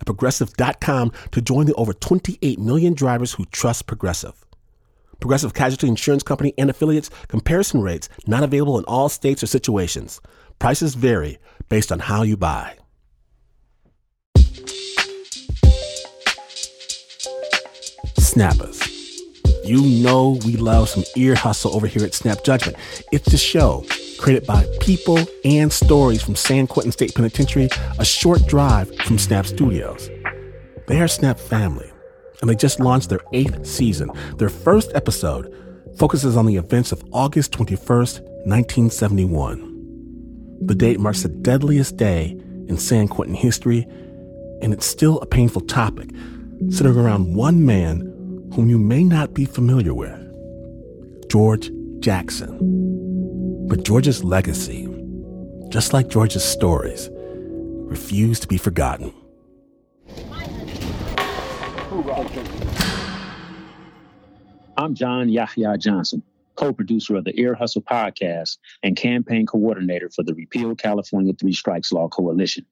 at progressive.com to join the over 28 million drivers who trust Progressive. Progressive Casualty Insurance Company and affiliates comparison rates not available in all states or situations. Prices vary based on how you buy. Snappers. You know we love some ear hustle over here at Snap Judgment. It's the show created by people and stories from San Quentin State Penitentiary, a short drive from Snap Studios. They are Snap family, and they just launched their eighth season. Their first episode focuses on the events of August 21st, 1971. The date marks the deadliest day in San Quentin history, and it's still a painful topic, centering around one man whom you may not be familiar with George Jackson. But George's legacy, just like George's stories, refuse to be forgotten. I'm John Yahya Johnson, co producer of the Ear Hustle podcast and campaign coordinator for the Repeal California Three Strikes Law Coalition.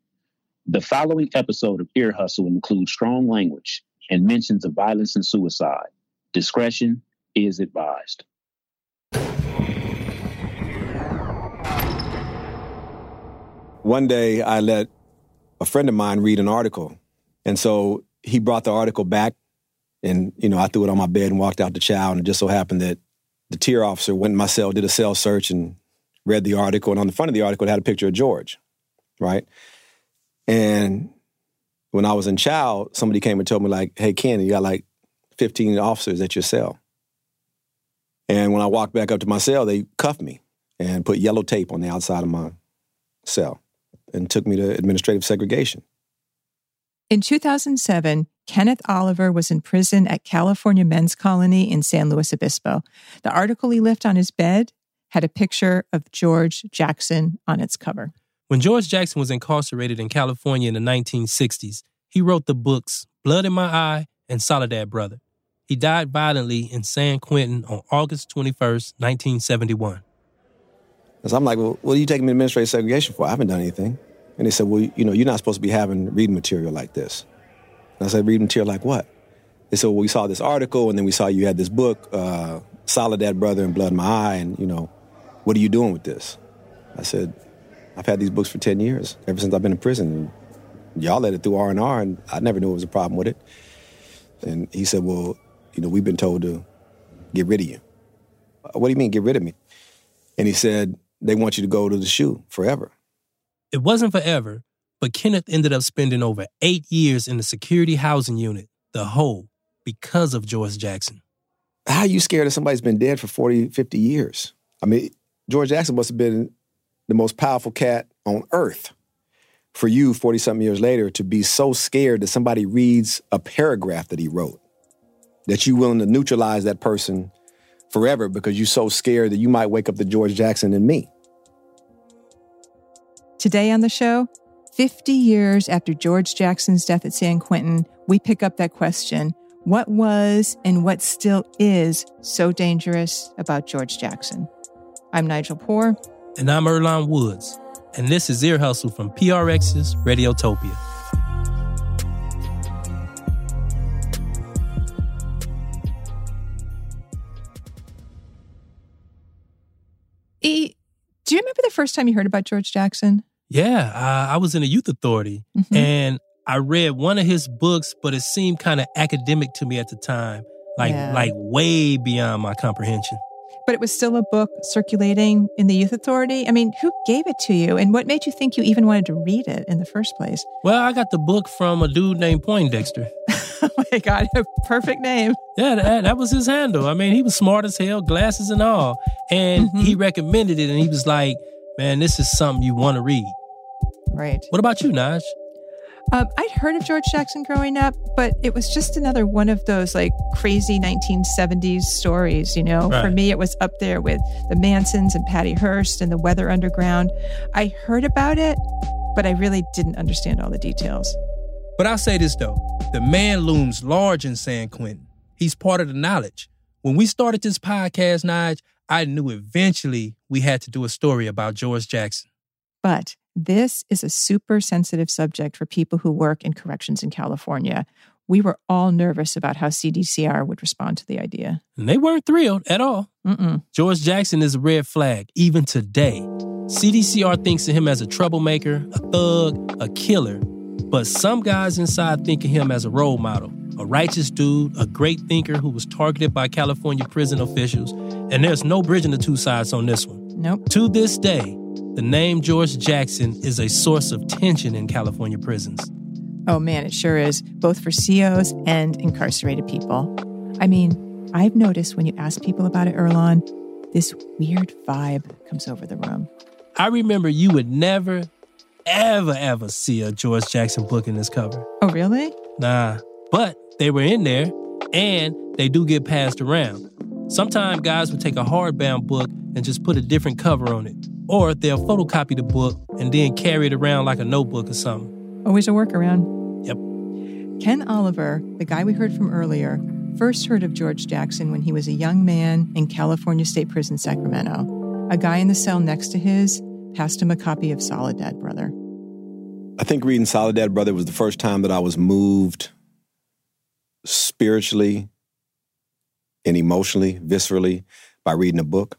The following episode of Ear Hustle includes strong language and mentions of violence and suicide. Discretion is advised. One day I let a friend of mine read an article. And so he brought the article back and, you know, I threw it on my bed and walked out to chow. And it just so happened that the tier officer went in my cell, did a cell search and read the article. And on the front of the article, it had a picture of George, right? And when I was in chow, somebody came and told me, like, hey, Ken, you got like 15 officers at your cell. And when I walked back up to my cell, they cuffed me and put yellow tape on the outside of my cell and took me to administrative segregation. In 2007, Kenneth Oliver was in prison at California Men's Colony in San Luis Obispo. The article he left on his bed had a picture of George Jackson on its cover. When George Jackson was incarcerated in California in the 1960s, he wrote the books Blood in My Eye and Soledad Brother. He died violently in San Quentin on August 21st, 1971. I'm like, well, what are you taking me to administrative segregation for? I haven't done anything. And they said, well, you know, you're not supposed to be having reading material like this. And I said, reading material like what? They said, well, we saw this article, and then we saw you had this book, uh, Soledad Brother and Blood in My Eye, and, you know, what are you doing with this? I said, I've had these books for 10 years, ever since I've been in prison. Y'all let it through R&R, and I never knew it was a problem with it. And he said, well, you know, we've been told to get rid of you. What do you mean, get rid of me? And he said, they want you to go to the SHU forever. It wasn't forever, but Kenneth ended up spending over eight years in the security housing unit, the hole, because of George Jackson. How are you scared that somebody's been dead for 40, 50 years? I mean, George Jackson must have been the most powerful cat on earth. For you, 40 something years later, to be so scared that somebody reads a paragraph that he wrote, that you're willing to neutralize that person forever because you're so scared that you might wake up the George Jackson in me. Today on the show, 50 years after George Jackson's death at San Quentin, we pick up that question what was and what still is so dangerous about George Jackson? I'm Nigel Poor. And I'm Earlonne Woods. And this is Ear Hustle from PRX's Radiotopia. E, do you remember the first time you heard about George Jackson? Yeah, uh, I was in a youth authority mm-hmm. and I read one of his books, but it seemed kind of academic to me at the time, like yeah. like way beyond my comprehension. But it was still a book circulating in the youth authority. I mean, who gave it to you, and what made you think you even wanted to read it in the first place? Well, I got the book from a dude named Poindexter. oh my god, a perfect name. Yeah, that, that, was his handle. I mean, he was smart as hell, glasses and all, and mm-hmm. he recommended it, and he was like, "Man, this is something you want to read." Right. What about you, Naj? Um, I'd heard of George Jackson growing up, but it was just another one of those like crazy 1970s stories. You know, Right. for me, it was up there with the Mansons and Patty Hearst and the Weather Underground. I heard about it, but I really didn't understand all the details. But I'll say this though the man looms large in San Quentin. He's part of the knowledge. When we started this podcast, Nige, I knew eventually we had to do a story about George Jackson. But this is a super sensitive subject for people who work in corrections in California. We were all nervous about how CDCR would respond to the idea. And they weren't thrilled at all. Mm-mm. George Jackson is a red flag, even today. CDCR thinks of him as a troublemaker, a thug, a killer. But some guys inside think of him as a role model, a righteous dude, a great thinker who was targeted by California prison officials. And there's no bridging the two sides on this one. Nope. To this day, the name George Jackson is a source of tension in California prisons. Oh man, it sure is, both for COs and incarcerated people. I mean, I've noticed when you ask people about it, Earlonne, this weird vibe comes over the room. I remember you would never, ever, ever see a George Jackson book in this cover. Oh, really? Nah, but they were in there and they do get passed around. Sometimes guys would take a hardbound book and just put a different cover on it. Or they'll photocopy the book and then carry it around like a notebook or something. Always a workaround. Yep. Ken Oliver, the guy we heard from earlier, first heard of George Jackson when he was a young man in California State Prison, Sacramento. A guy in the cell next to his passed him a copy of Soledad Brother. I think reading Soledad Brother was the first time that I was moved spiritually and emotionally, viscerally, by reading a book.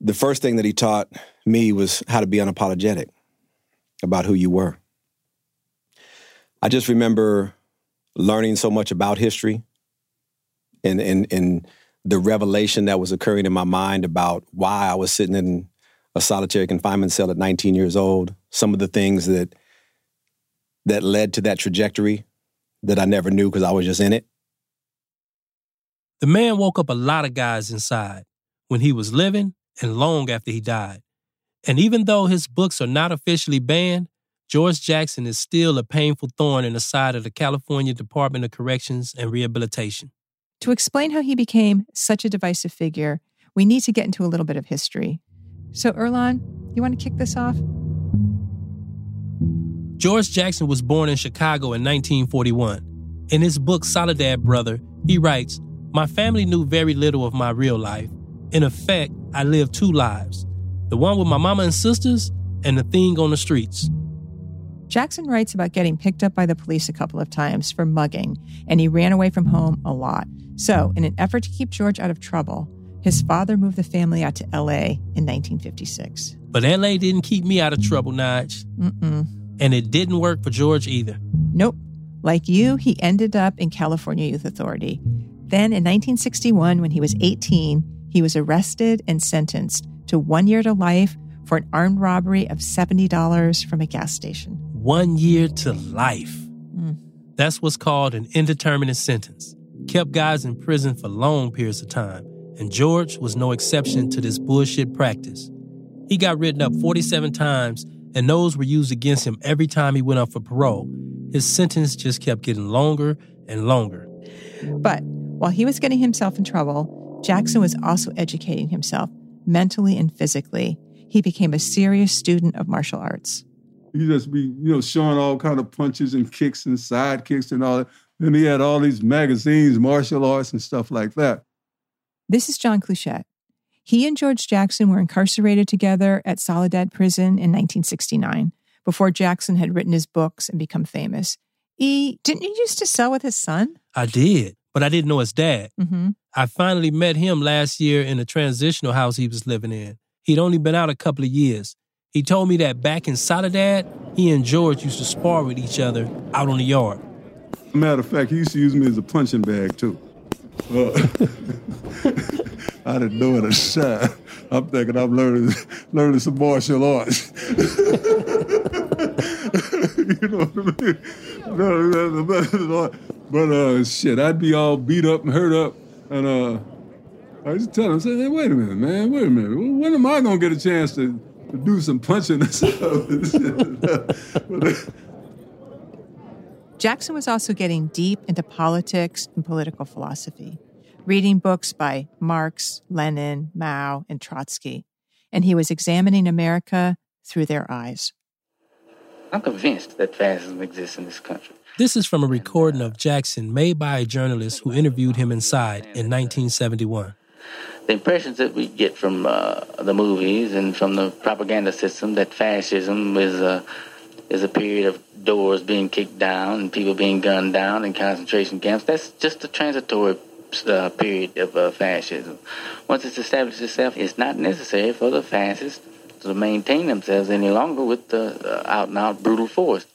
The first thing that he taught me was how to be unapologetic about who you were. I just remember learning so much about history and, and, and the revelation that was occurring in my mind about why I was sitting in a solitary confinement cell at 19 years old, some of the things that that led to that trajectory that I never knew because I was just in it. The man woke up a lot of guys inside when he was living and long after he died. And even though his books are not officially banned, George Jackson is still a painful thorn in the side of the California Department of Corrections and Rehabilitation. To explain how he became such a divisive figure, we need to get into a little bit of history. So, Earlonne, you want to kick this off? George Jackson was born in Chicago in 1941. In his book Soledad Brother, he writes, My family knew very little of my real life. In effect, I lived two lives the one with my mama and sisters, and the thing on the streets. Jackson writes about getting picked up by the police a couple of times for mugging, and he ran away from home a lot. So, in an effort to keep George out of trouble, his father moved the family out to LA in 1956. But LA didn't keep me out of trouble, Nige. Mm-mm. And it didn't work for George either. Nope. Like you, he ended up in California Youth Authority. Then in 1961, when he was 18, he was arrested and sentenced to one year to life for an armed robbery of $70 from a gas station. One year to life. Mm. That's what's called an indeterminate sentence. Kept guys in prison for long periods of time. And George was no exception to this bullshit practice. He got written up 47 times, and those were used against him every time he went up for parole. His sentence just kept getting longer and longer. But while he was getting himself in trouble, Jackson was also educating himself mentally and physically. He became a serious student of martial arts. He just be, you know, showing all kind of punches and kicks and side kicks and all that. Then he had all these magazines, martial arts and stuff like that. This is John Clutchette. He and George Jackson were incarcerated together at Soledad Prison in 1969, before Jackson had written his books and become famous. E, didn't you used to cell with his son? I did, but I didn't know his dad. Mm-hmm. I finally met him last year in a transitional house he was living in. He'd only been out a couple of years. He told me that back in Soledad, he and George used to spar with each other out on the yard. Matter of fact, he used to use me as a punching bag too. Uh, I didn't know it a time. I'm thinking I'm learning learning some martial arts. you know what I mean? But uh, shit, I'd be all beat up and hurt up, and uh, I just tell him, say, hey, wait a minute, man, wait a minute. When am I gonna get a chance to, to do some punching and stuff? Uh, Jackson was also getting deep into politics and political philosophy, reading books by Marx, Lenin, Mao, and Trotsky, and he was examining America through their eyes. I'm convinced that fascism exists in this country. This is from a recording of Jackson made by a journalist who interviewed him inside in 1971. The impressions that we get from uh, the movies and from the propaganda system that fascism is a is a period of doors being kicked down and people being gunned down in concentration camps. That's just a transitory uh, period of uh, fascism. Once it's established itself, it's not necessary for the fascists to maintain themselves any longer with the uh, out and out brutal force.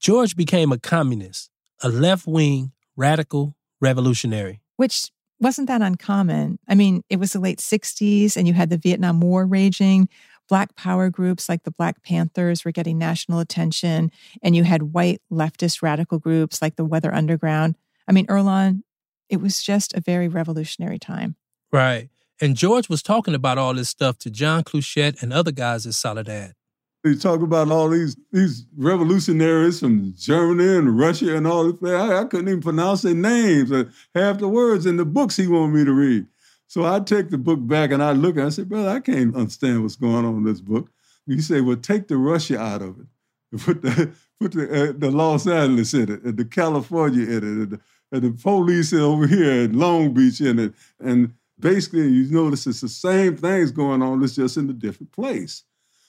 George became a communist, a left wing, radical revolutionary. Which wasn't that uncommon. I mean, it was the late 60s and you had the Vietnam War raging. Black power groups like the Black Panthers were getting national attention, and you had white leftist radical groups like the Weather Underground. I mean, Earlonne, it was just a very revolutionary time. Right. And George was talking about all this stuff to John Clutchette and other guys at Soledad. He talk about all these these revolutionaries from Germany and Russia and all this. I, I couldn't even pronounce their names. Uh, half the words in the books he wanted me to read. So I take the book back and I look and I said, brother, I can't understand what's going on in this book. He said, well, take the Russia out of it. Put the put the, uh, the Los Angeles in it, and the California in it, and the, and the police over here in Long Beach in it. And basically, you notice it's the same things going on, it's just in a different place.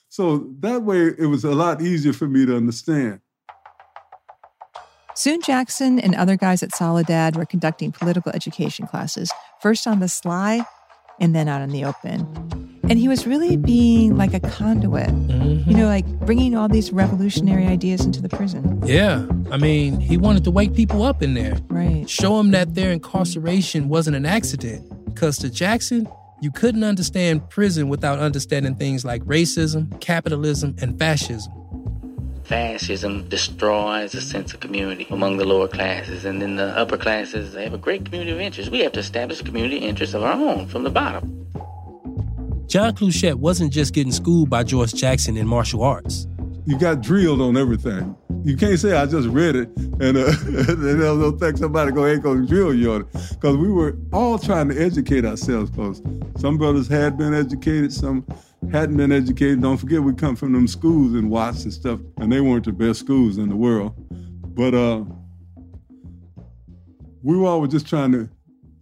So that way, it was a lot easier for me to understand. Soon Jackson and other guys at Soledad were conducting political education classes, first on the sly and then out in the open. And he was really being like a conduit, mm-hmm. you know, like bringing all these revolutionary ideas into the prison. Yeah. I mean, he wanted to wake people up in there. Right. Show them that their incarceration wasn't an accident. Because to Jackson, you couldn't understand prison without understanding things like racism, capitalism, and fascism fascism destroys a sense of community among the lower classes. And then the upper classes, they have a great community of interest. We have to establish a community interest of our own from the bottom. John Clutchette wasn't just getting schooled by George Jackson in martial arts. You got drilled on everything. You can't say I just read it and, uh, and they'll think somebody go ain't gonna drill you on it. Because we were all trying to educate ourselves. Because some brothers had been educated, some hadn't been educated. Don't forget, we come from them schools in Watts and stuff, and they weren't the best schools in the world. But uh, we were always just trying to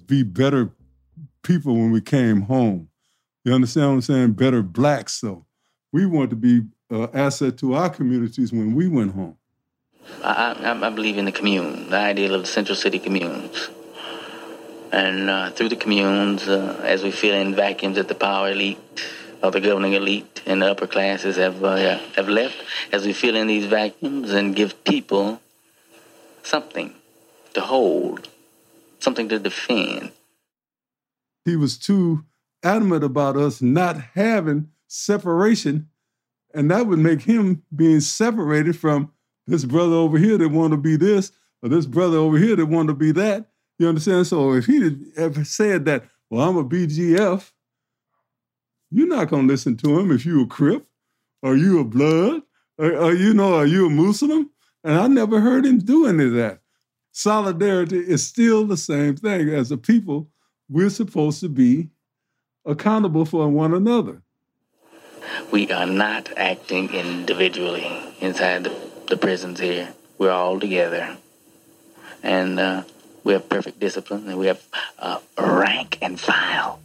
be better people when we came home. You understand what I'm saying? Better blacks. So we want to be an asset to our communities when we went home. I, I, I, believe in the commune, the ideal of the Central City communes. And uh, through the communes, uh, as we fill in vacuums that the power elite, or the governing elite and the upper classes have uh, have left as we fill in these vacuums and give people something to hold, something to defend. He was too adamant about us not having separation, and that would make him being separated from this brother over here that want to be this, or this brother over here that want to be that. You understand? So if he ever said that, well, I'm a BGF, you're not going to listen to him if you a Crip or you a Blood or, or, you know, are you a Muslim? And I never heard him do any of that. Solidarity is still the same thing. As a people, we're supposed to be accountable for one another. We are not acting individually inside the, the prisons here. We're all together. And uh, we have perfect discipline and we have uh, rank and file.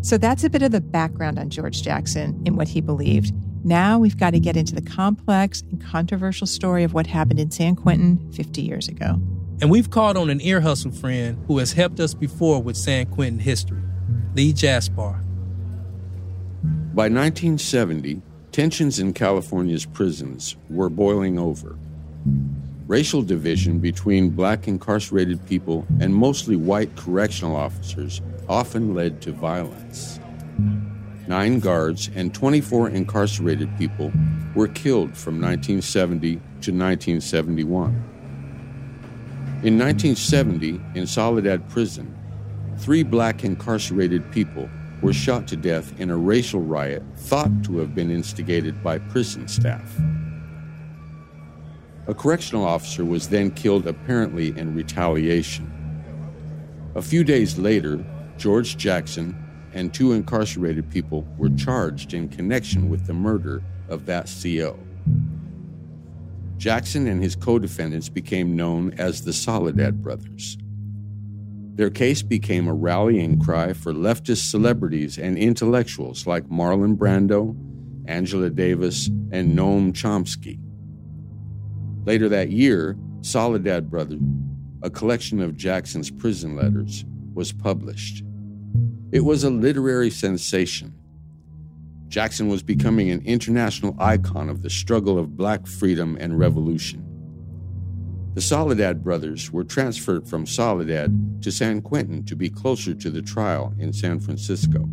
So that's a bit of the background on George Jackson and what he believed. Now we've got to get into the complex and controversial story of what happened in San Quentin 50 years ago. And we've called on an ear hustle friend who has helped us before with San Quentin history, Lee Jaspar. By 1970, tensions in California's prisons were boiling over. Racial division between black incarcerated people and mostly white correctional officers often led to violence. Nine guards and 24 incarcerated people were killed from 1970 to 1971. In 1970, in Soledad Prison, three black incarcerated people were shot to death in a racial riot thought to have been instigated by prison staff. A correctional officer was then killed apparently in retaliation. A few days later, George Jackson and two incarcerated people were charged in connection with the murder of that CO. Jackson and his co defendants became known as the Soledad Brothers. Their case became a rallying cry for leftist celebrities and intellectuals like Marlon Brando, Angela Davis, and Noam Chomsky. Later that year, Soledad Brothers, a collection of Jackson's prison letters, was published. It was a literary sensation. Jackson was becoming an international icon of the struggle of black freedom and revolution. The Soledad brothers were transferred from Soledad to San Quentin to be closer to the trial in San Francisco.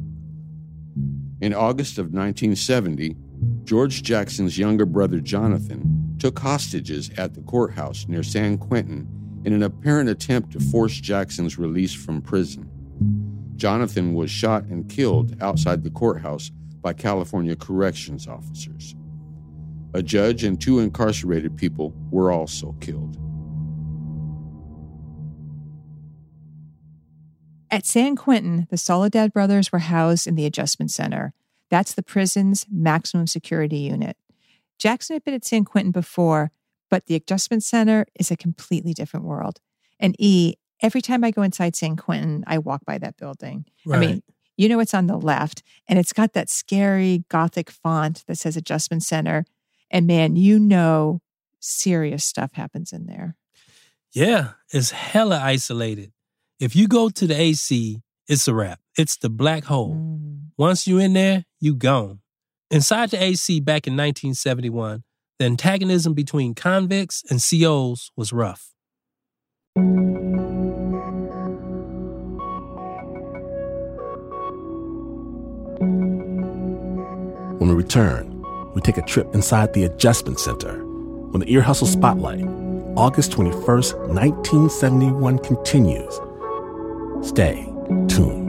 In August of 1970, George Jackson's younger brother Jonathan took hostages at the courthouse near San Quentin in an apparent attempt to force Jackson's release from prison. Jonathan was shot and killed outside the courthouse by California corrections officers. A judge and two incarcerated people were also killed. At San Quentin, the Soledad brothers were housed in the Adjustment Center. That's the prison's maximum security unit. Jackson had been at San Quentin before, but the Adjustment Center is a completely different world. And E, every time I go inside San Quentin, I walk by that building. Right. I mean, you know it's on the left, and it's got that scary Gothic font that says Adjustment Center. And man, you know serious stuff happens in there. Yeah, it's hella isolated. If you go to the AC, it's a wrap. It's the black hole. Mm. Once you're in there, you gone. Inside the AC back in 1971, the antagonism between convicts and COs was rough. When we return, we take a trip inside the Adjustment Center when the Ear Hustle Spotlight, August 21st, 1971 continues. Stay tuned.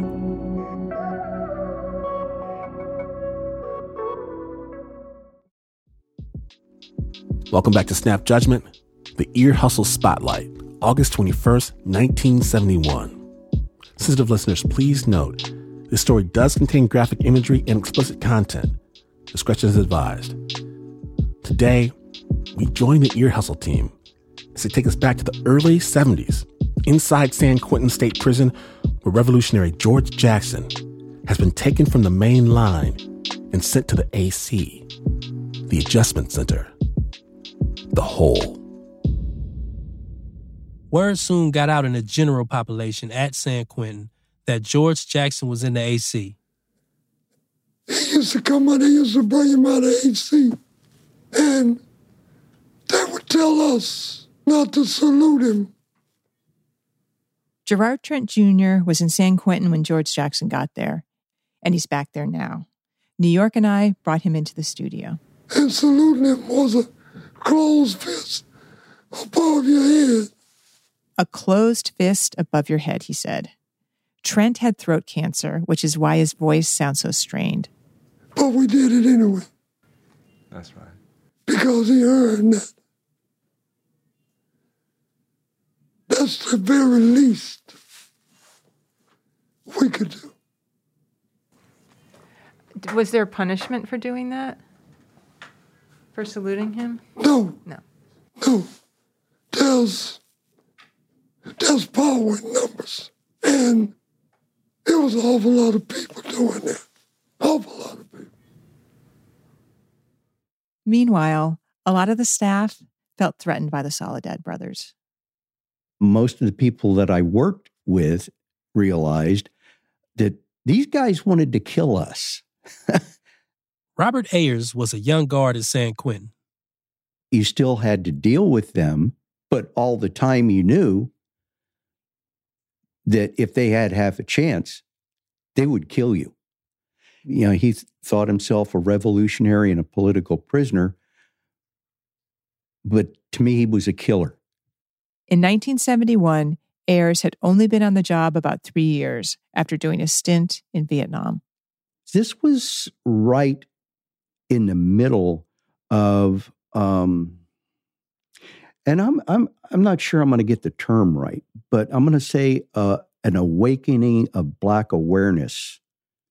Welcome back to Snap Judgment, the Ear Hustle Spotlight, August 21st, 1971. Sensitive listeners, please note this story does contain graphic imagery and explicit content. Discretion is advised. Today, we join the Ear Hustle team as they take us back to the early 70s inside San Quentin State Prison, where revolutionary George Jackson has been taken from the main line and sent to the AC, the Adjustment Center, the hole. Word soon got out in the general population at San Quentin that George Jackson was in the AC. He used to come out, they used to bring him out of AC. And they would tell us not to salute him. Gerard Trent Jr. was in San Quentin when George Jackson got there, and he's back there now. New York and I brought him into the studio. And saluting him was a closed fist above your head. A closed fist above your head, he said. Trent had throat cancer, which is why his voice sounds so strained. But we did it anyway. That's right. Because he earned that. That's the very least we could do. Was there punishment for doing that? For saluting him? No, No. no. There's there's power in numbers. And there was an awful lot of people doing that. Awful lot of people. Meanwhile, a lot of the staff felt threatened by the Soledad brothers. most of the people that I worked with realized that these guys wanted to kill us. Robert Ayers was a young guard at San Quentin. You still had to deal with them, but all the time you knew that if they had half a chance, they would kill you. You know, he thought himself a revolutionary and a political prisoner, but to me, he was a killer. In 1971, Ayers had only been on the job about three years after doing a stint in Vietnam. This was right in the middle of, um, and I'm I'm I'm not sure I'm going to get the term right, but I'm going to say uh, an awakening of black awareness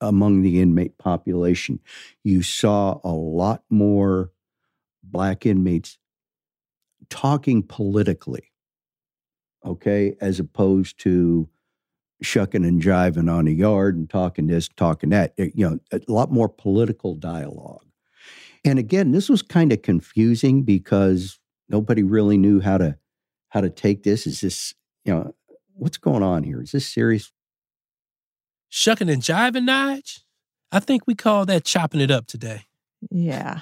among the inmate population. You saw a lot more black inmates talking politically, okay, as opposed to shucking and jiving on a yard and talking this, talking that. You know, a lot more political dialogue. And again, this was kind of confusing because nobody really knew how to how to take this. Is this, you know, what's going on here? Is this serious? Shucking and jiving, Nige? I think we call that chopping it up today. Yeah.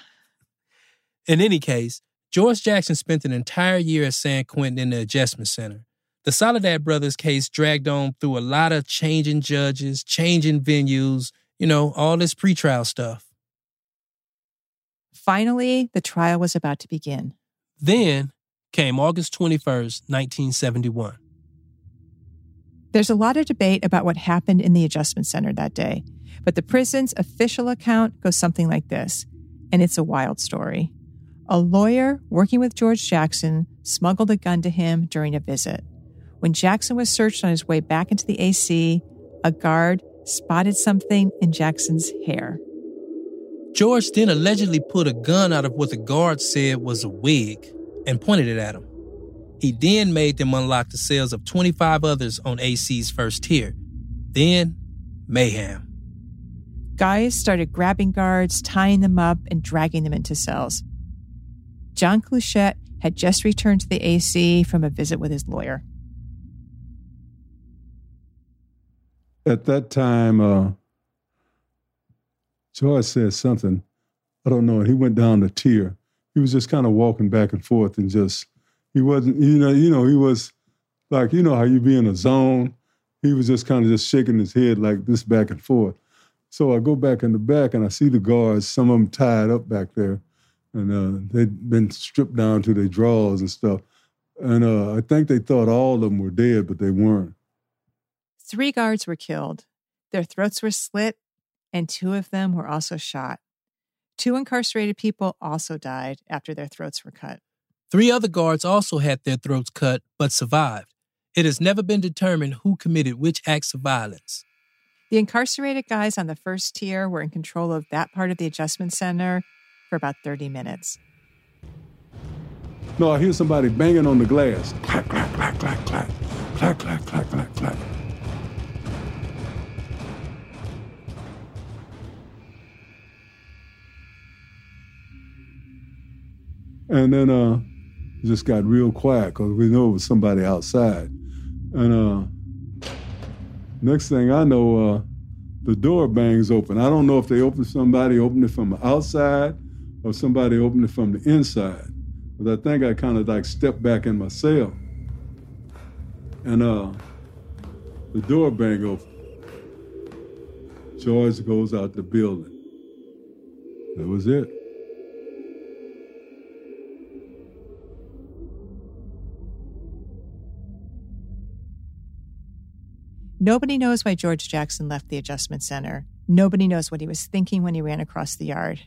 In any case, George Jackson spent an entire year at San Quentin in the Adjustment Center. The Soledad brothers case dragged on through a lot of changing judges, changing venues, you know, all this pretrial stuff. Finally, the trial was about to begin. Then came August 21st, 1971. There's a lot of debate about what happened in the Adjustment Center that day, but the prison's official account goes something like this, and it's a wild story. A lawyer working with George Jackson smuggled a gun to him during a visit. When Jackson was searched on his way back into the AC, a guard spotted something in Jackson's hair. George then allegedly put a gun out of what the guard said was a wig and pointed it at him. He then made them unlock the cells of 25 others on AC's first tier. Then, mayhem. Guys started grabbing guards, tying them up, and dragging them into cells. John Clutchette had just returned to the AC from a visit with his lawyer. At that time, uh, George said something. I don't know. He went down the tier. He was just kind of walking back and forth and just he wasn't, you know, you know, he was like, you know how you be in a zone. He was just kind of just shaking his head like this back and forth. So I go back in the back and I see the guards, some of them tied up back there, and uh, they'd been stripped down to their drawers and stuff. And uh, I think they thought all of them were dead, but they weren't. Three guards were killed. Their throats were slit, and two of them were also shot. Two incarcerated people also died after their throats were cut. Three other guards also had their throats cut but survived. It has never been determined who committed which acts of violence. The incarcerated guys on the first tier were in control of that part of the adjustment center for about 30 minutes. No, I hear somebody banging on the glass. Clack, clack, clack, clack, clack. Clack, clack, clack, clack, clack. And then uh, just got real quiet because we know it was somebody outside. And uh, next thing I know, uh, the door bangs open. I don't know if they opened somebody opened it from the outside or somebody opened it from the inside. But I think I kind of like stepped back in my cell. And uh, the door bang open. George goes out the building. That was it. Nobody knows why George Jackson left the adjustment center. Nobody knows what he was thinking when he ran across the yard.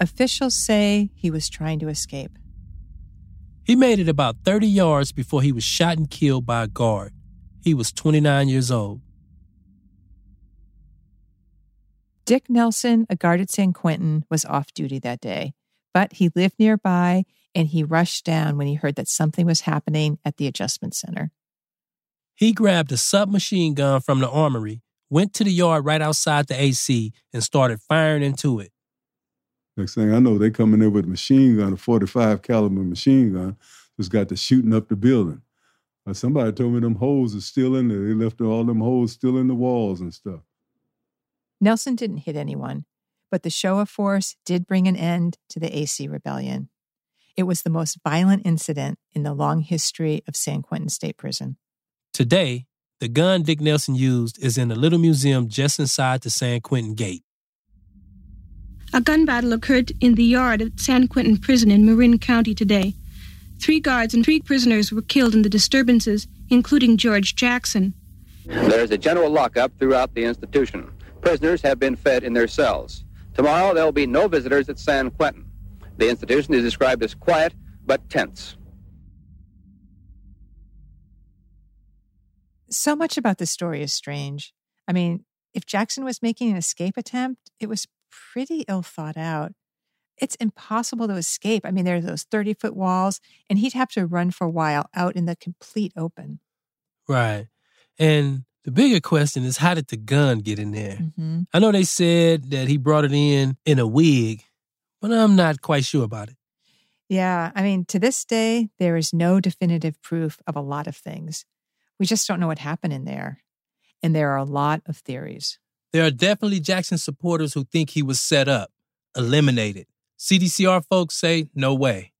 Officials say he was trying to escape. He made it about 30 yards before he was shot and killed by a guard. He was 29 years old. Dick Nelson, a guard at San Quentin, was off duty that day, but he lived nearby and he rushed down when he heard that something was happening at the adjustment center. He grabbed a submachine gun from the armory, went to the yard right outside the AC, and started firing into it. Next thing I know, they come in there with a machine gun, a 45 caliber machine gun, just got to shooting up the building. Uh, somebody told me them holes are still in there. They left all them holes still in the walls and stuff. Nelson didn't hit anyone, but the show of force did bring an end to the AC rebellion. It was the most violent incident in the long history of San Quentin State Prison. Today, the gun Dick Nelson used is in a little museum just inside the San Quentin gate. A gun battle occurred in the yard at San Quentin Prison in Marin County today. Three guards and three prisoners were killed in the disturbances, including George Jackson. There's a general lockup throughout the institution. Prisoners have been fed in their cells. Tomorrow there will be no visitors at San Quentin. The institution is described as quiet but tense. So much about this story is strange. I mean, if Jackson was making an escape attempt, it was pretty ill thought out. It's impossible to escape. I mean, there are those 30 foot walls, and he'd have to run for a while out in the complete open. Right. And the bigger question is how did the gun get in there? Mm-hmm. I know they said that he brought it in in a wig, but I'm not quite sure about it. Yeah, I mean, to this day, there is no definitive proof of a lot of things. We just don't know what happened in there. And there are a lot of theories. There are definitely Jackson supporters who think he was set up, eliminated. CDCR folks say no way.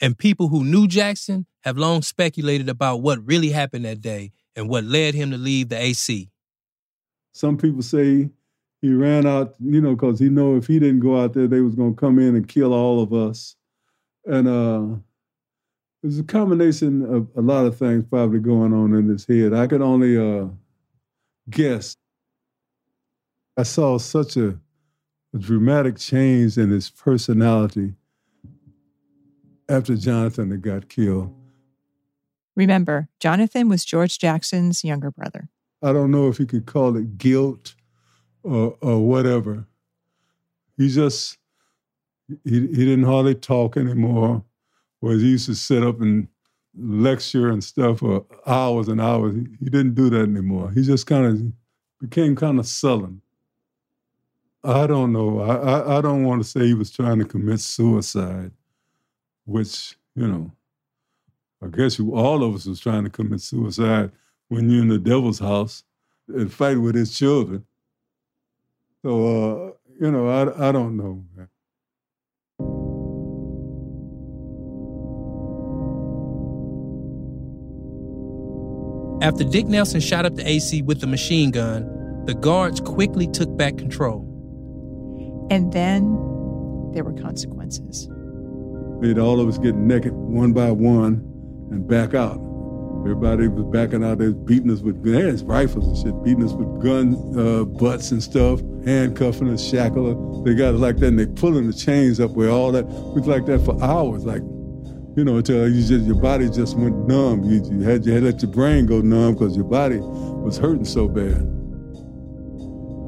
And people who knew Jackson have long speculated about what really happened that day and what led him to leave the AC. Some people say he ran out, you know, because he know if he didn't go out there, they was going to come in and kill all of us. And uh, there's a combination of a lot of things probably going on in his head. I could only uh, guess. I saw such a, a dramatic change in his personality after Jonathan had got killed. Remember, Jonathan was George Jackson's younger brother. I don't know if you could call it guilt or, or whatever. He just he, he didn't hardly talk anymore. Whereas he used to sit up and lecture and stuff for hours and hours. He, he didn't do that anymore. He just kind of became kind of sullen. I don't know. I, I, I don't want to say he was trying to commit suicide, which, you know, I guess you, all of us was trying to commit suicide when you're in the devil's house and fight with his children. So, uh, you know, I, I don't know. After Dick Nelson shot up the AC with the machine gun, the guards quickly took back control. And then there were consequences. Made all of us get naked one by one and back out. Everybody was backing out. They was beating us with guns, rifles and shit, beating us with gun uh, butts and stuff, handcuffing us, shackling. They got it like that, and they pulling the chains up where all that. We was like that for hours, like you know, until you just your body just went numb. You, you had you had to let your brain go numb because your body was hurting so bad.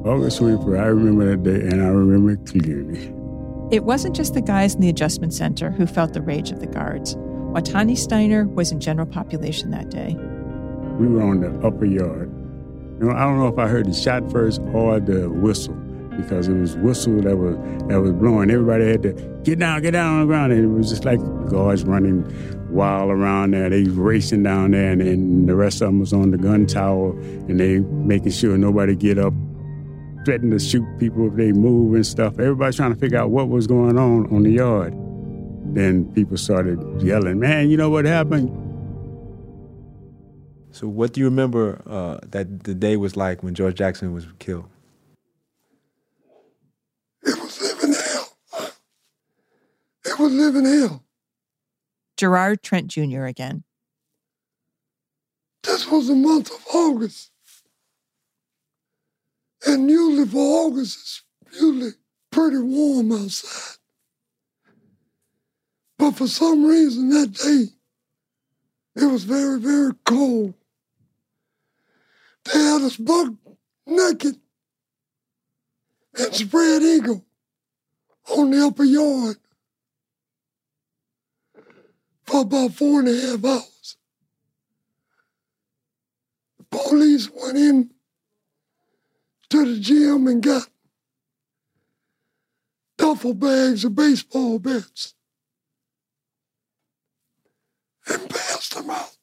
August 24th, I remember that day, and I remember it clearly. It wasn't just the guys in the adjustment center who felt the rage of the guards. Watani Stiner was in general population that day. We were on the upper yard. You know, I don't know if I heard the shot first or the whistle because it was whistle that was that was blowing. Everybody had to get down, get down on the ground, and it was just like guards running wild around there. They racing down there, and, and the rest of them was on the gun tower, and they making sure nobody get up, threatening to shoot people if they move and stuff. Everybody trying to figure out what was going on on the yard. Then people started yelling, "Man, you know what happened?" So, what do you remember uh, that the day was like when George Jackson was killed? It was living hell. It was living hell. Gerard Trent Jr. again. This was the month of August. And usually for August, it's usually pretty warm outside. But for some reason that day, it was very, very cold. They had us buck naked and spread eagle on the upper yard for about four and a half hours. The police went in to the gym and got duffel bags of baseball bats and passed them out.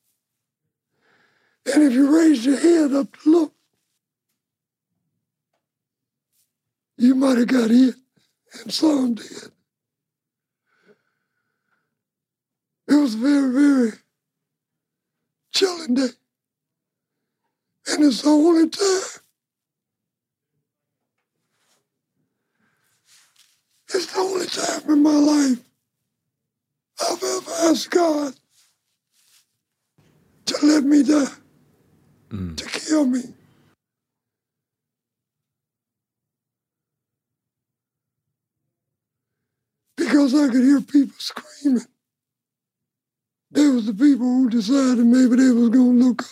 And if you raised your head up to look, you might have got hit, and some did. It was a very, very chilling day. And it's the only time. It's the only time in my life I've ever asked God to let me die, mm. to kill me. Because I could hear people screaming. They was the people who decided maybe they was going to look up.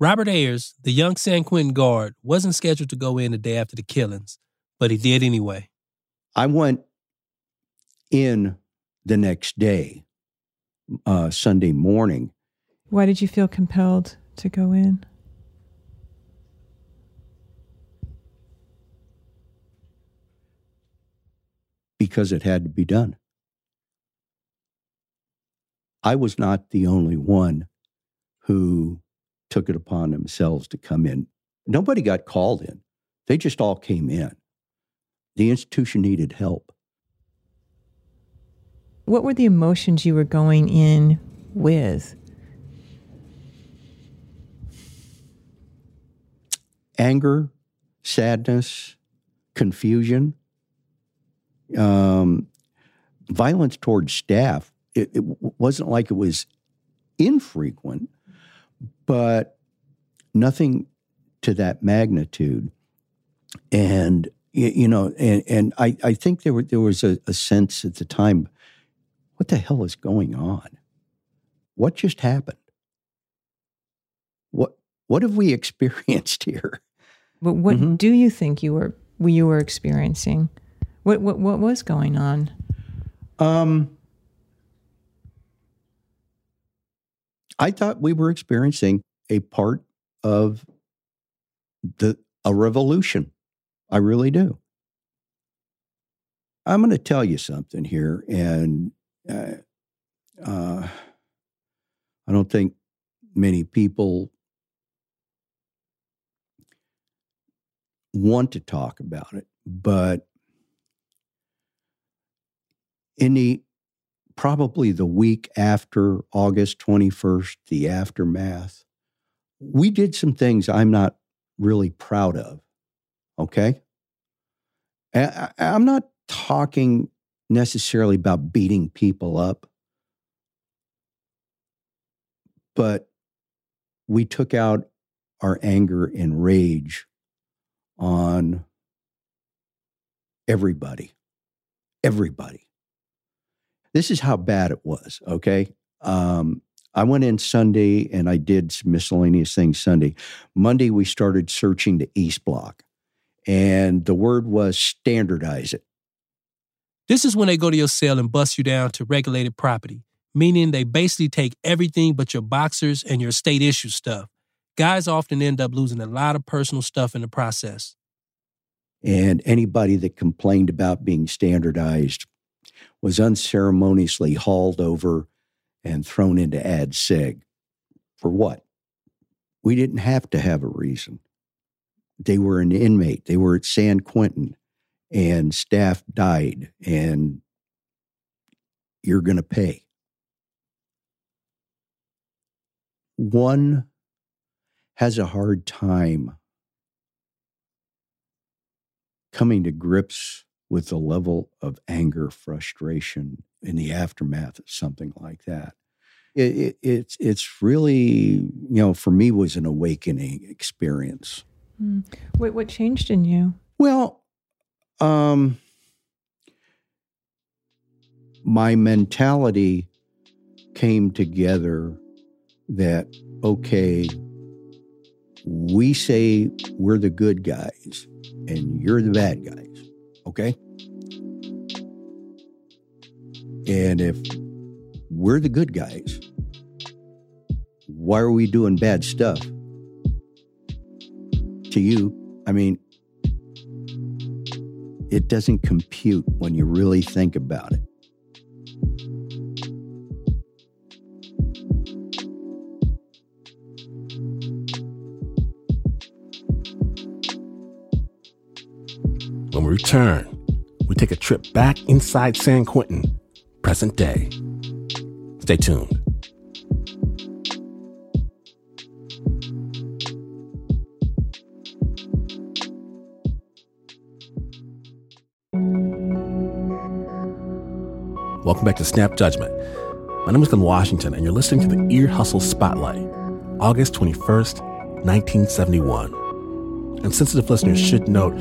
Robert Ayers, the young San Quentin guard, wasn't scheduled to go in the day after the killings, but he did anyway. I went in the next day, uh, Sunday morning. Why did you feel compelled to go in? because it had to be done. I was not the only one who took it upon themselves to come in. Nobody got called in, they just all came in. The institution needed help. What were the emotions you were going in with? Anger, sadness, confusion, um, violence towards staff. It, it wasn't like it was infrequent, but nothing to that magnitude. And you know, and, and I, I think there were, there was a, a sense at the time, what the hell is going on? What just happened? What what have we experienced here? But what do you think you were you were experiencing? What what what was going on? Um, I thought we were experiencing a part of the a revolution. I really do. I'm going to tell you something here, and uh, uh, I don't think many people want to talk about it, but in the probably the week after August 21st, the aftermath, we did some things I'm not really proud of. Okay. I, I'm not talking necessarily about beating people up, but we took out our anger and rage on everybody. Everybody. This is how bad it was, okay? Um, I went in Sunday and I did some miscellaneous things Sunday. Monday, we started searching the East Block, and the word was standardize it. This is when they go to your cell and bust you down to regulated property, meaning they basically take everything but your boxers and your state issue stuff. Guys often end up losing a lot of personal stuff in the process. And anybody that complained about being standardized was unceremoniously hauled over and thrown into ad seg. For what? We didn't have to have a reason. They were an inmate, they were at San Quentin, and staff died, and you're going to pay. One has a hard time coming to grips with the level of anger, frustration in the aftermath of something like that. It, it, it's it's really you know for me was an awakening experience. Mm. What what changed in you? Well, um, my mentality came together that okay, we say we're the good guys and you're the bad guys. Okay. And if we're the good guys, why are we doing bad stuff to you? I mean, it doesn't compute when you really think about it. When we return, we take a trip back inside San Quentin, present day. Stay tuned. Welcome back to Snap Judgment. My name is Glenn Washington, and you're listening to the Ear Hustle Spotlight, August 21st, 1971. And sensitive listeners should note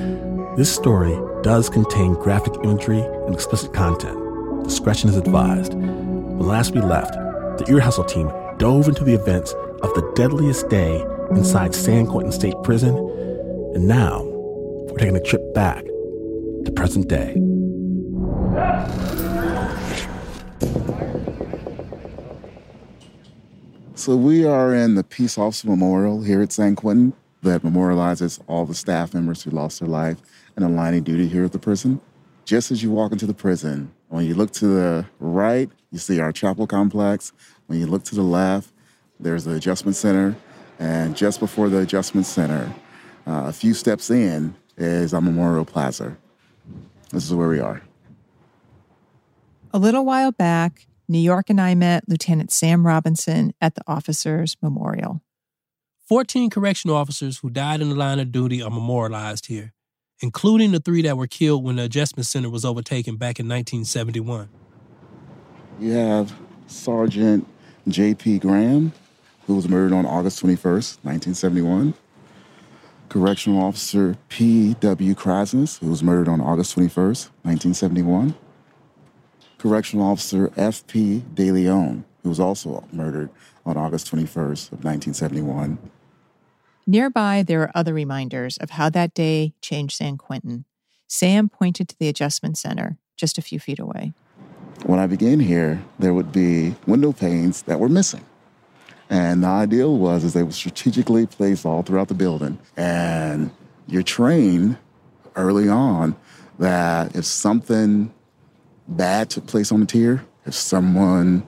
this story does contain graphic imagery and explicit content. Discretion is advised. When last we left, the Ear Hustle team dove into the events of the deadliest day inside San Quentin State Prison, and now we're taking a trip back to present day. So we are in the Peace Officer Memorial here at San Quentin that memorializes all the staff members who lost their life in a line of duty here at the prison. Just as you walk into the prison, when you look to the right, you see our chapel complex. When you look to the left, there's the adjustment center. And just before the adjustment center, uh, a few steps in, is our Memorial Plaza. This is where we are. A little while back, New York and I met Lieutenant Sam Robinson at the Officers Memorial. 14 correctional officers who died in the line of duty are memorialized here, including the three that were killed when the adjustment center was overtaken back in 1971. You have Sergeant J.P. Graham, who was murdered on August 21st, 1971. Correctional Officer P.W. Krasenes, who was murdered on August 21st, 1971. Correctional Officer F.P. De Leon, who was also murdered on August 21st of 1971. Nearby, there are other reminders of how that day changed San Quentin. Sam pointed to the adjustment center just a few feet away. When I began here, there would be window panes that were missing. And the ideal was is they were strategically placed all throughout the building. And you're trained early on that if something bad took place on the tier, if someone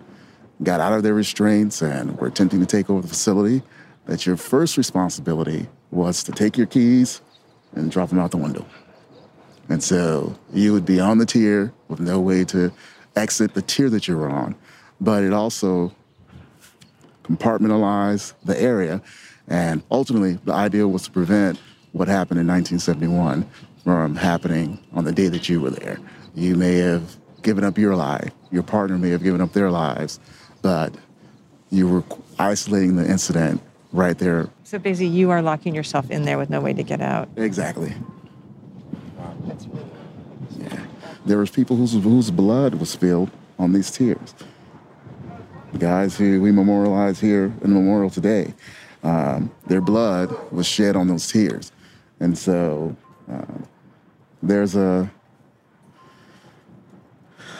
got out of their restraints and were attempting to take over the facility, that your first responsibility was to take your keys and drop them out the window. And so you would be on the tier with no way to exit the tier that you're on. But it also compartmentalize the area. And ultimately, the idea was to prevent what happened in 1971 from happening on the day that you were there. You may have given up your life, your partner may have given up their lives, but you were isolating the incident right there. So basically, you are locking yourself in there with no way to get out. Exactly. Yeah. There was people whose, whose blood was spilled on these tiers guys who we memorialize here in the memorial today, um, their blood was shed on those tears, And so uh, there's a,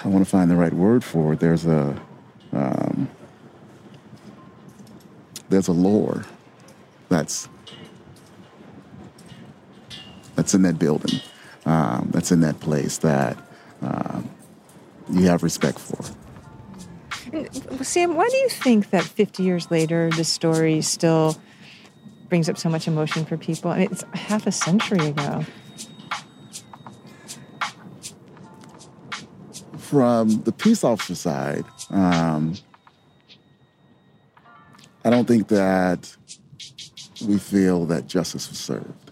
I want to find the right word for it. There's a, um, there's a lore that's that's in that building, um, that's in that place that um, you have respect for. Sam, why do you think that 50 years later, this story still brings up so much emotion for people? I mean, it's half a century ago. From the peace officer side, um, I don't think that we feel that justice was served.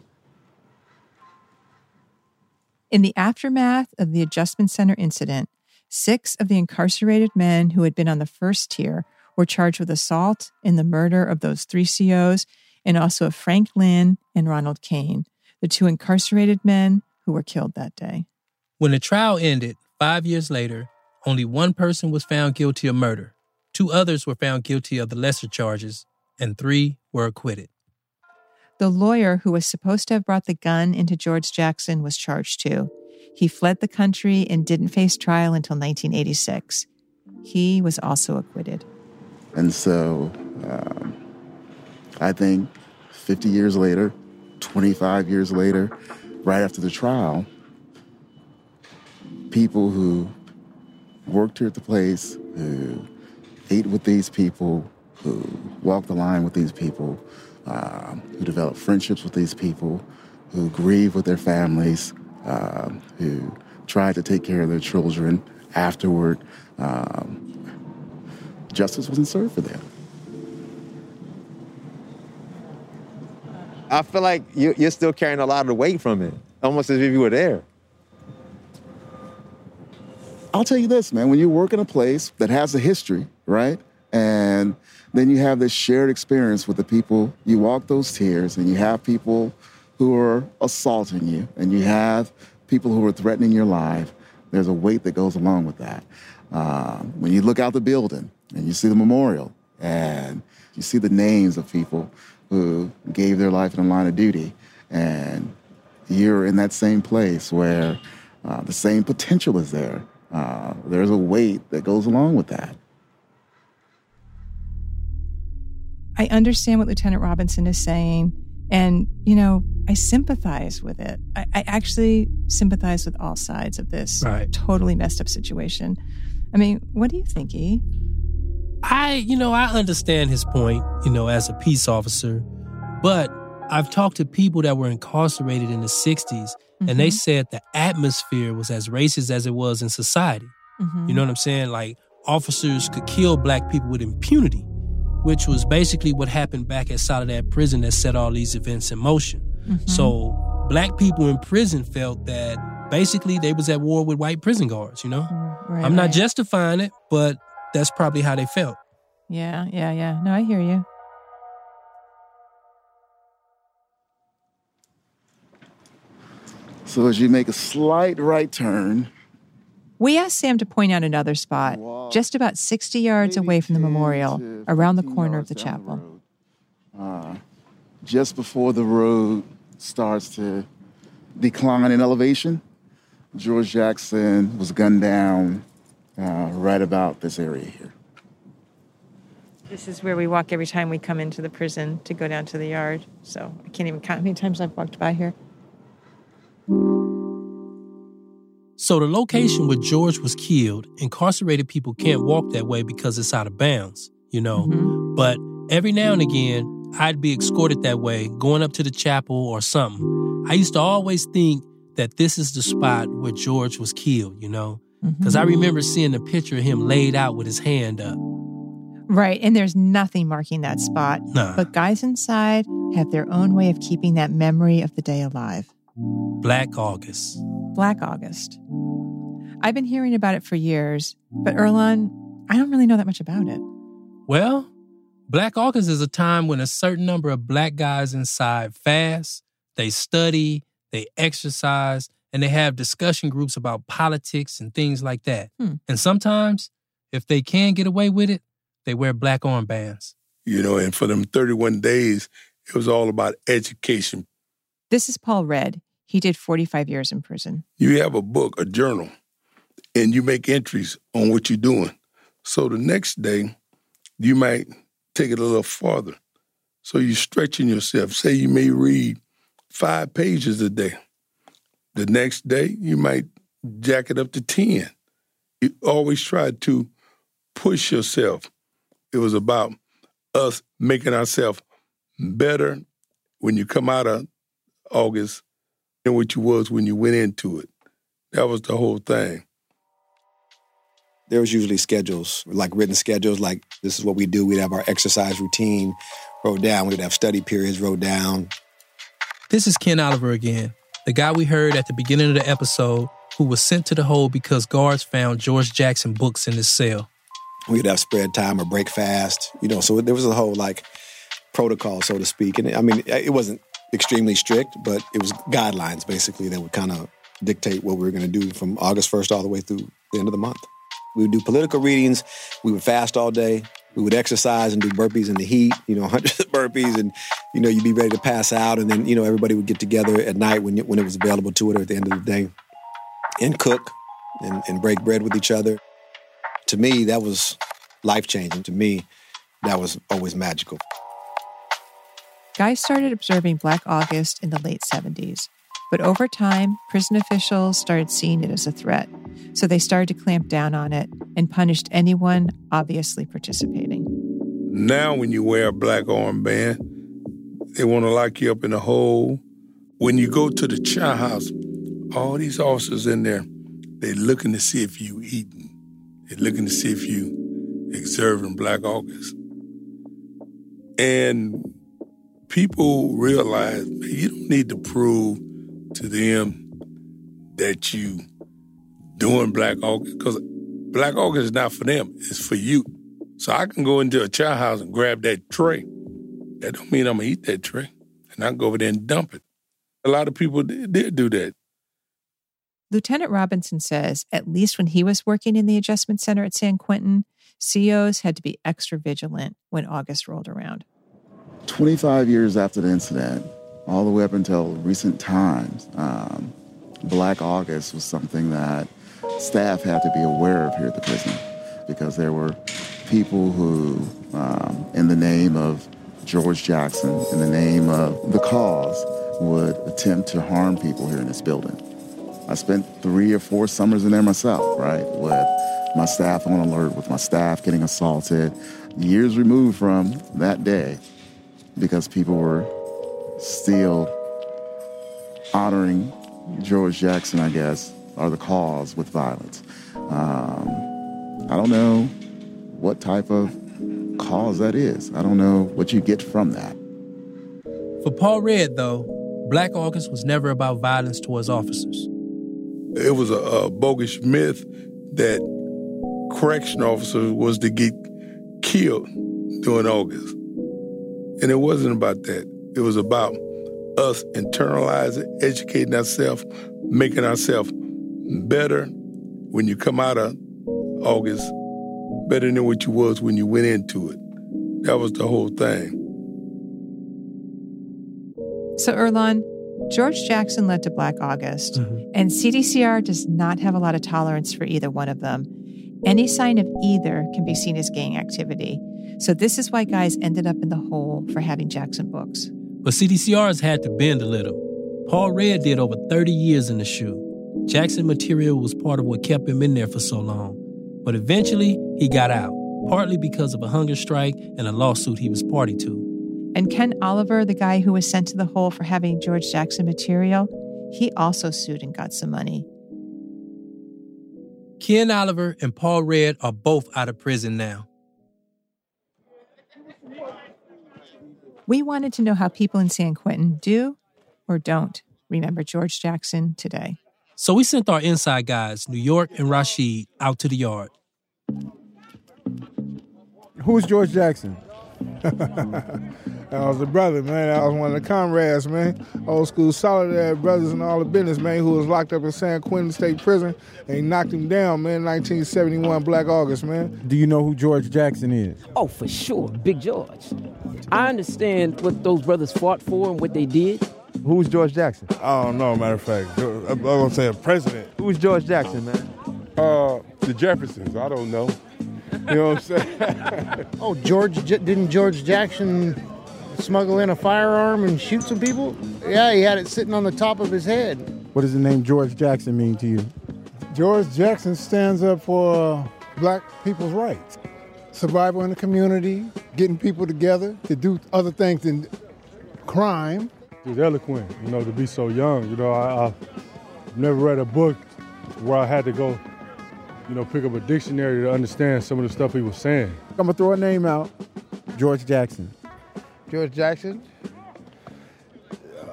In the aftermath of the Adjustment Center incident, Six of the incarcerated men who had been on the first tier were charged with assault in the murder of those three COs and also of Frank Lynn and Ronald Kane, the two incarcerated men who were killed that day. When the trial ended, five years later, only one person was found guilty of murder. Two others were found guilty of the lesser charges, and three were acquitted. The lawyer who was supposed to have brought the gun into George Jackson was charged too. He fled the country and didn't face trial until 1986. He was also acquitted. And so um, I think 50 years later, 25 years later, right after the trial, people who worked here at the place, who ate with these people, who walk the line with these people, um, who develop friendships with these people, who grieve with their families, um, who try to take care of their children afterward. Um, justice wasn't served for them. I feel like you're still carrying a lot of the weight from it, almost as if you were there. I'll tell you this, man. When you work in a place that has a history, right? And then you have this shared experience with the people. You walk those tiers, and you have people who are assaulting you, and you have people who are threatening your life. There's a weight that goes along with that. Uh, when you look out the building and you see the memorial, and you see the names of people who gave their life in the line of duty, and you're in that same place where uh, the same potential is there. Uh, there's a weight that goes along with that. I understand what Lieutenant Robinson is saying. And, you know, I sympathize with it. I, I actually sympathize with all sides of this Right. totally messed up situation. I mean, what do you think, E? I, you know, I understand his point, you know, as a peace officer, but I've talked to people that were incarcerated in the 60s, and they Mhm. said the atmosphere was as racist as it was in society. Mhm. You know what I'm saying? Like, officers could kill black people with impunity, which was basically what happened back at Soledad Prison that set all these events in motion. Mhm. So, black people in prison felt that basically they was at war with white prison guards, you know? Right, I'm not right. justifying it, but that's probably how they felt. Yeah, yeah, yeah. No, I hear you. So as you make a slight right turn, We asked Sam to point out another spot, just about 60 yards away from the memorial, around the corner of the chapel. uh, just before the road starts to decline in elevation, George Jackson was gunned down uh, right about this area here. This is where we walk every time we come into the prison to go down to the yard. So I can't even count how many times I've walked by here. So the location where George was killed, incarcerated people can't walk that way because it's out of bounds, you know. Mm-hmm. But every now and again, I'd be escorted that way, going up to the chapel or something. I used to always think that this is the spot where George was killed, you know, mm-hmm. because I remember seeing a picture of him laid out with his hand up. Right, and there's nothing marking that spot. Nah. But guys inside have their own way of keeping that memory of the day alive. Black August. Black August. I've been hearing about it for years, but Earlonne, I don't really know that much about it. Well, Black August is a time when a certain number of black guys inside fast, they study, they exercise, and they have discussion groups about politics and things like that. Hmm. And sometimes, if they can get away with it, they wear black armbands. You know, and for them 31 days, it was all about education. This is Paul Redd. He did 45 years in prison. You have a book, a journal, and you make entries on what you're doing. So the next day, you might take it a little farther. So you're stretching yourself. Say you may read five pages a day. The next day, you might jack it up to 10. You always try to push yourself. It was about us making ourselves better when you come out of August than what you was when you went into it. That was the whole thing. There was usually schedules, like written schedules, like this is what we do. We'd have our exercise routine wrote down. We'd have study periods wrote down. This is Ken Oliver again, the guy we heard at the beginning of the episode who was sent to the hole because guards found George Jackson books in his cell. We'd have spread time or break fast, you know. So there was a whole like protocol, so to speak. And I mean, it wasn't extremely strict, but it was guidelines basically that would kind of dictate what we were going to do from August 1st all the way through the end of the month. We would do political readings. We would fast all day. We would exercise and do burpees in the heat, you know, hundreds of burpees, and you know, you'd be ready to pass out, and then you know, everybody would get together at night when when it was available to it, or at the end of the day, and cook and, and break bread with each other. To me, that was life changing. To me, that was always magical. Guys started observing Black August in the late 70s, but over time, prison officials started seeing it as a threat. So they started to clamp down on it and punished anyone obviously participating. Now, when you wear a black armband, they want to lock you up in a hole. When you go to the chow house, all these officers in there, they're looking to see if you eating. They're looking to see if you observing Black August. And people realize you don't need to prove to them that you doing Black August because Black August is not for them; it's for you. So I can go into a chow house and grab that tray. That don't mean I'm gonna eat that tray. And I can go over there and dump it. A lot of people did, did do that. Lieutenant Robinson says at least when he was working in the adjustment center at San Quentin, COs had to be extra vigilant when August rolled around. 25 years after the incident, all the way up until recent times, um, Black August was something that staff had to be aware of here at the prison because there were people who, um, in the name of George Jackson, in the name of the cause, would attempt to harm people here in this building. I spent three or four summers in there myself, right, with my staff on alert, with my staff getting assaulted, years removed from that day because people were still honoring George Jackson, I guess, or the cause with violence. Um, I don't know what type of cause that is. I don't know what you get from that. For Paul Redd, though, Black August was never about violence towards officers. It was a, a bogus myth that correction officers was to get killed during August. And it wasn't about that. It was about us internalizing, educating ourselves, making ourselves better when you come out of August, better than what you was when you went into it. That was the whole thing. So, Earlonne, George Jackson led to Black August, mm-hmm. and CDCR does not have a lot of tolerance for either one of them. Any sign of either can be seen as gang activity. So, this is why guys ended up in the hole for having Jackson books. But CDCR's had to bend a little. Paul Redd did over 30 years in the shoe. Jackson material was part of what kept him in there for so long. But eventually, he got out, partly because of a hunger strike and a lawsuit he was party to. And Ken Oliver, the guy who was sent to the hole for having George Jackson material, he also sued and got some money. Ken Oliver and Paul Redd are both out of prison now. We wanted to know how people in San Quentin do or don't remember George Jackson today. So we sent our inside guys, New York and Rashid, out to the yard. Who's George Jackson? I was a brother, man. I was one of the comrades, man. Old school solidarity brothers and all the business, man, who was locked up in San Quentin State Prison and he knocked him down, man, 1971 Black August, man. Do you know who George Jackson is? Oh, for sure, Big George. I understand what those brothers fought for and what they did. Who's George Jackson? I don't know, matter of fact. I'm going to say a president. Who's George Jackson, man? Uh, the Jeffersons. I don't know. You know what I'm saying? oh, George, didn't George Jackson smuggle in a firearm and shoot some people? Yeah, he had it sitting on the top of his head. What does the name George Jackson mean to you? George Jackson stands up for uh, black people's rights, survival in the community, getting people together to do other things than crime. He was eloquent, you know, to be so young. You know, I, I've never read a book where I had to go, you know, pick up a dictionary to understand some of the stuff he was saying. I'm gonna throw a name out. George Jackson. George Jackson,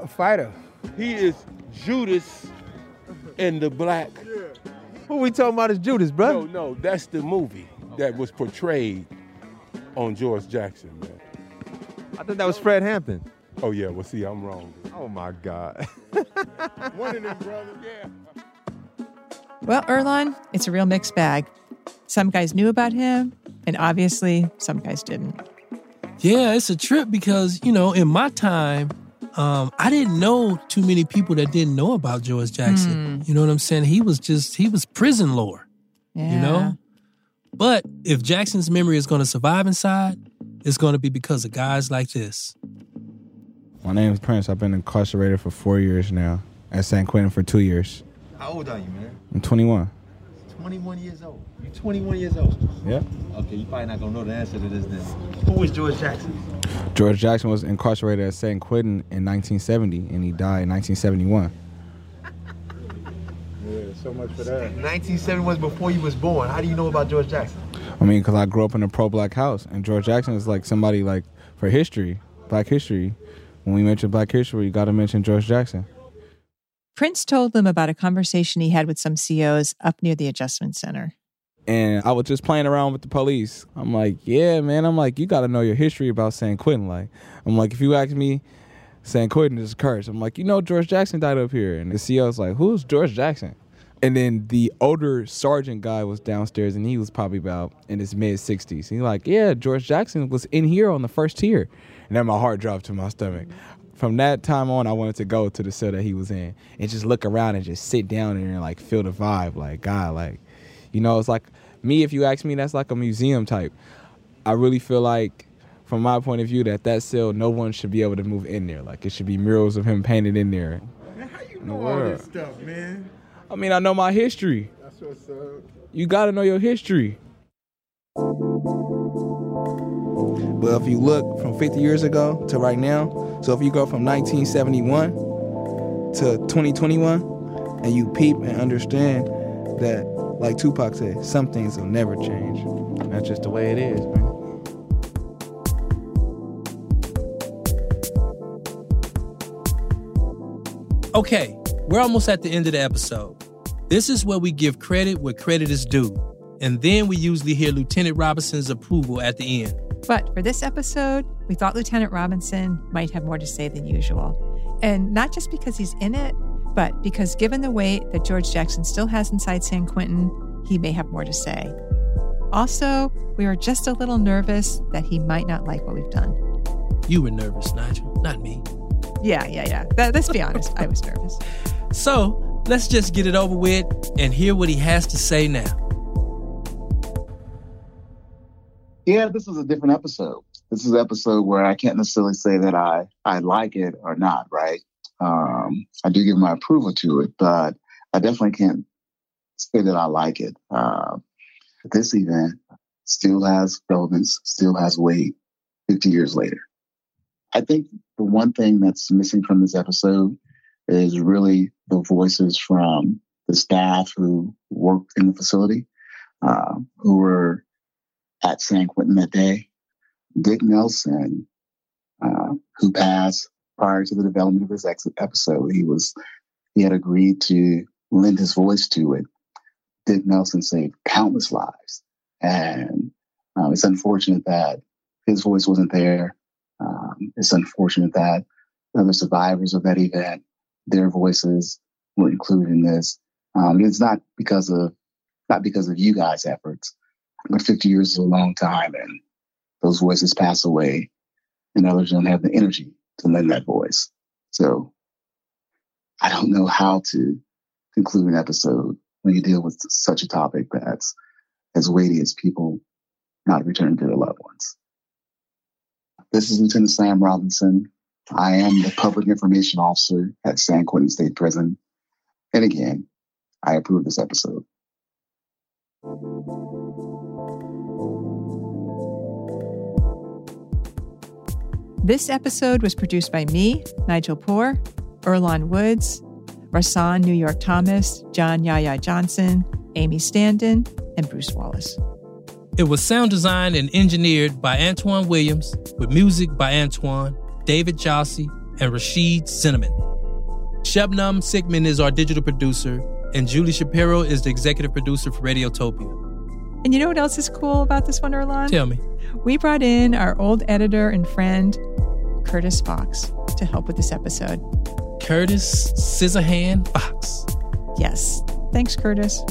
a fighter. He is Judas in the black. Who we talking about is Judas, bro? No, no, that's the movie that was portrayed on George Jackson, man. I thought that was Fred Hampton. Oh yeah, well see, I'm wrong. Oh my God. One of them, brother. Yeah. Well, Earlonne, it's a real mixed bag. Some guys knew about him, and obviously, some guys didn't. Yeah, it's a trip because, you know, in my time, um, I didn't know too many people that didn't know about George Jackson. You know what I'm saying? He was just, he was prison lore, Yeah. you know? But if Jackson's memory is going to survive inside, it's going to be because of guys like this. My name is Prince. I've been incarcerated for four years now. At San Quentin for two years. How old are you, man? I'm 21. 21 years old. You're 21 years old. Yeah. Okay, you probably not gonna know the answer to this then. Who is George Jackson? George Jackson was incarcerated at San Quentin in 1970, and he died in 1971. Yeah, so much for that. 1970 was before you was born. How do you know about George Jackson? I mean, because I grew up in a pro-black house, and George Jackson is like somebody like for history, Black history. When we mention Black history, you got to mention George Jackson. Prince told them about a conversation he had with some COs up near the adjustment center. And I was just playing around with the police. I'm like, yeah, man. I'm like, you got to know your history about San Quentin. Like, I'm like, if you ask me, San Quentin is a curse. I'm like, you know, George Jackson died up here. And the CO's like, who's George Jackson? And then the older sergeant guy was downstairs, and he was probably about in his mid 60s. He's like, yeah, George Jackson was in here on the first tier. And then my heart dropped to my stomach. From that time on, I wanted to go to the cell that he was in and just look around and just sit down there and like feel the vibe. Like, God, like, you know, it's like me, if you ask me, that's like a museum type. I really feel like, from my point of view, that that cell, no one should be able to move in there. Like, it should be murals of him painted in there. Man, how you know all this stuff, man? I mean, I know my history. That's what's up. You got to know your history. But if you look from 50 years ago to right now, so if you go from 1971 to 2021, and you peep and understand that, like Tupac said, some things will never change. That's just the way it is, man. Okay, we're almost at the end of the episode. This is where we give credit where credit is due. And then we usually hear Lieutenant Robinson's approval at the end. But for this episode, we thought Lieutenant Robinson might have more to say than usual. And not just because he's in it, but because given the weight that George Jackson still has inside San Quentin, he may have more to say. Also, we are just a little nervous that he might not like what we've done. You were nervous, Nigel, not me. Yeah, yeah, yeah. That, let's be honest, I was nervous. So let's just get it over with and hear what he has to say now. Yeah, this is a different episode. This is an episode where I can't necessarily say that I, I like it or not, right? Um, I do give my approval to it, but I definitely can't say that I like it. Uh, this event still has relevance, still has weight 50 years later. I think the one thing that's missing from this episode is really the voices from the staff who worked in the facility, uh, who were at San Quentin that day. Dick Nelson, uh, who passed prior to the development of this episode, he was he had agreed to lend his voice to it. Dick Nelson saved countless lives, and um, it's unfortunate that his voice wasn't there. Um, it's unfortunate that other survivors of that event, their voices were included in this. Um, it's not because of not because of you guys' efforts, but 50 years is a long time, and those voices pass away, and others don't have the energy to lend that voice. So I don't know how to conclude an episode when you deal with such a topic that's as weighty as people not returning to their loved ones. This is Lieutenant Sam Robinson. I am the public information officer at San Quentin State Prison. And again, I approve this episode. This episode was produced by me, Nigel Poor, Earlonne Woods, Rahsaan New York Thomas, John Yaya Johnson, Amy Standen, and Bruce Wallace. It was sound designed and engineered by Antwan Williams, with music by Antwan, David Jassy, and Rhashiyd Zinnamon. Shebnam Sigmund is our digital producer, and Julie Shapiro is the executive producer for Radiotopia. And you know what else is cool about this one, Earlonne? Tell me. We brought in our old editor and friend, Curtis Fox, to help with this episode. Curtis Scissorhand Fox. Yes. Thanks, Curtis.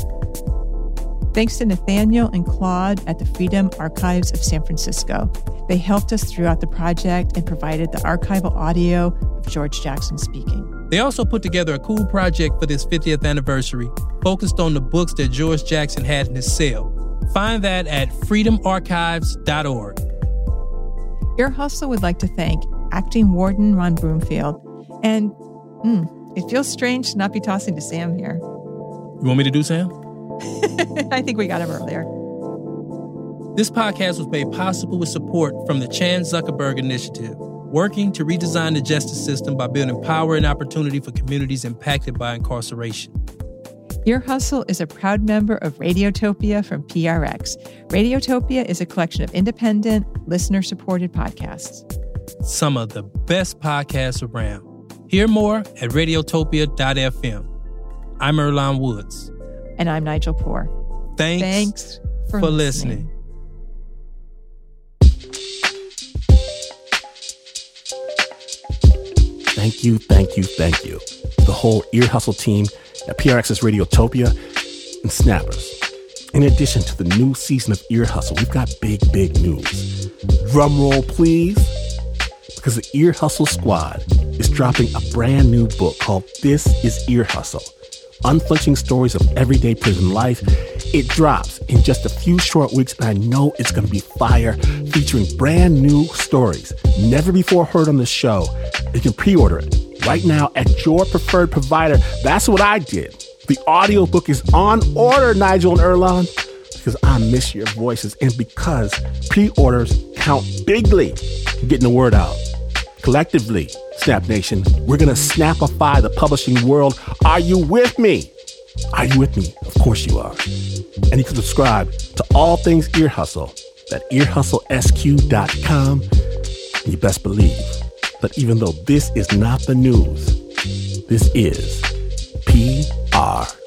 Thanks to Nathaniel and Claude at the Freedom Archives of San Francisco. They helped us throughout the project and provided the archival audio of George Jackson speaking. They also put together a cool project for this 50th anniversary, focused on the books that George Jackson had in his cell. Find that at freedomarchives.org. Ear Hustle would like to thank acting warden Ron Broomfield. And mm, it feels strange to not be tossing to Sam here. You want me to do Sam? I think we got him earlier. This podcast was made possible with support from the Chan Zuckerberg Initiative, working to redesign the justice system by building power and opportunity for communities impacted by incarceration. Ear Hustle is a proud member of Radiotopia from PRX. Radiotopia is a collection of independent, listener supported podcasts. Some of the best podcasts around. Hear more at radiotopia.fm. I'm Earlonne Woods. And I'm Nigel Poor. Thanks, Thanks for, for listening. listening. Thank you, thank you, thank you. The whole Ear Hustle team at PRX's Radiotopia and Snappers. In addition to the new season of Ear Hustle, we've got big, big news. Drum roll, please. Because the Ear Hustle Squad is dropping a brand new book called This is Ear Hustle Unflinching Stories of Everyday Prison Life. It drops in just a few short weeks, and I know it's going to be fire, featuring brand new stories never before heard on the show. You can pre order it right now at your preferred provider. That's what I did. The audiobook is on order, Nigel and Earlonne, because I miss your voices and because pre orders count bigly in getting the word out. Collectively, Snap Nation, we're going to snapify the publishing world. Are you with me? Are you with me? Of course you are. And you can subscribe to all things Ear Hustle at earhustlesq.com. And you best believe that even though this is not the news, this is PRX.